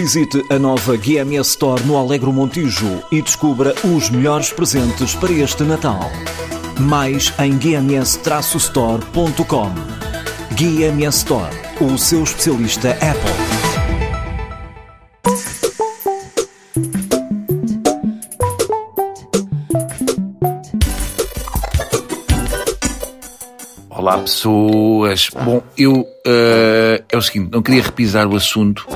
Visite a nova GMS Store no Alegro Montijo e descubra os melhores presentes para este Natal. Mais em gms-store.com. GMS Store, o seu especialista Apple. Olá pessoas. Bom, eu uh, é o seguinte, não queria repisar o assunto,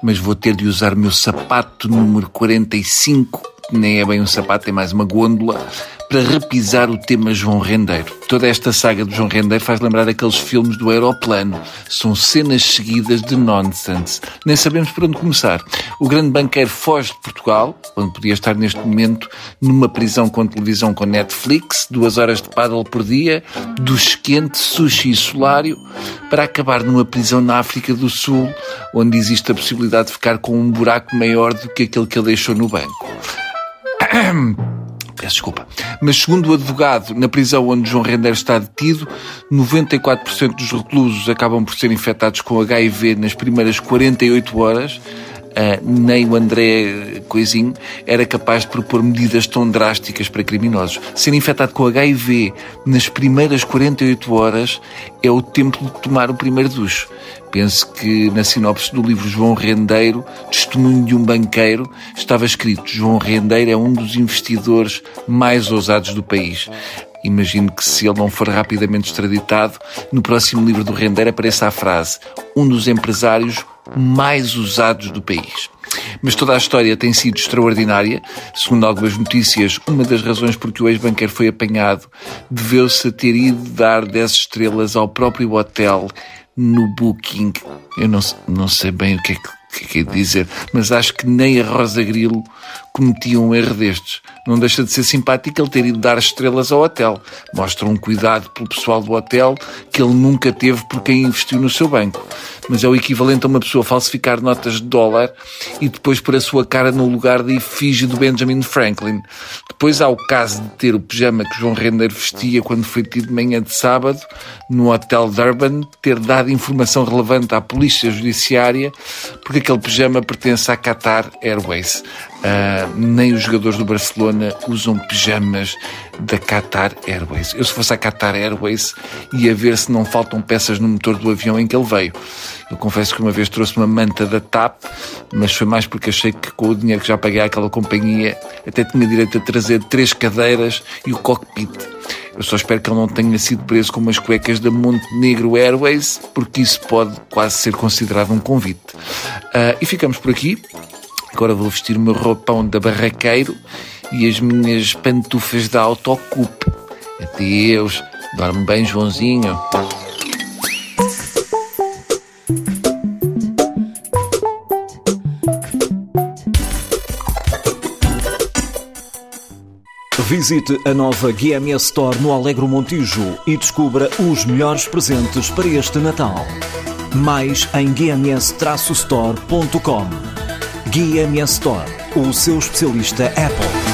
mas vou ter de usar meu sapato número 45, nem é bem um sapato, é mais uma gôndola, para repisar o tema João Rendeiro. Toda esta saga do João Rendeiro faz lembrar aqueles filmes do aeroplano. São cenas seguidas de nonsense. Nem sabemos por onde começar. O grande banqueiro foge de Portugal, onde podia estar neste momento numa prisão com televisão com Netflix, duas horas de paddle por dia, dos quentes, sushi e solário, para acabar numa prisão na África do Sul, onde existe a possibilidade de ficar com um buraco maior do que aquele que ele deixou no banco. Peço desculpa. Mas segundo o advogado, na prisão onde João Rendeiro está detido, 94% dos reclusos acabam por ser infectados com HIV nas primeiras 48 horas. Uh, nem o André Coisinho era capaz de propor medidas tão drásticas para criminosos. Ser infectado com HIV nas primeiras 48 horas é o tempo de tomar o primeiro ducho. Penso que na sinopse do livro João Rendeiro, Testemunho de um Banqueiro, estava escrito João Rendeiro é um dos investidores mais ousados do país. Imagino que se ele não for rapidamente extraditado, no próximo livro do Rendeiro apareça a frase um dos empresários mais usados do país. Mas toda a história tem sido extraordinária. Segundo algumas notícias, uma das razões por que o ex-banqueiro foi apanhado deveu-se a ter ido dar 10 estrelas ao próprio hotel no Booking. Eu não, não sei bem o que é que, que, é que é dizer, mas acho que nem a Rosa Grilo cometia um erro destes. Não deixa de ser simpático ele ter ido dar estrelas ao hotel. Mostra um cuidado pelo pessoal do hotel que ele nunca teve por quem investiu no seu banco. Mas é o equivalente a uma pessoa falsificar notas de dólar e depois pôr a sua cara no lugar da efígie do Benjamin Franklin. Depois há o caso de ter o pijama que João Rendeiro vestia quando foi tido de manhã de sábado no Hotel Durban, ter dado informação relevante à polícia judiciária porque aquele pijama pertence à Qatar Airways. Uh, nem os jogadores do Barcelona usam pijamas da Qatar Airways. Eu, se fosse a Qatar Airways, ia ver se não faltam peças no motor do avião em que ele veio. Eu confesso que uma vez trouxe uma manta da TAP, mas foi mais porque achei que com o dinheiro que já paguei àquela companhia, até tinha direito a trazer três cadeiras e o cockpit. Eu só espero que ele não tenha sido preso com umas cuecas da Montenegro Airways, porque isso pode quase ser considerado um convite. Uh, e ficamos por aqui. Agora vou vestir o meu roupão da barraqueiro e as minhas pantufas da autocup. Adeus. Dorme bem, Joãozinho. Visite a nova GMS Store no Alegro Montijo e descubra os melhores presentes para este Natal. Mais em gms-store.com. GMS Store, o seu especialista Apple.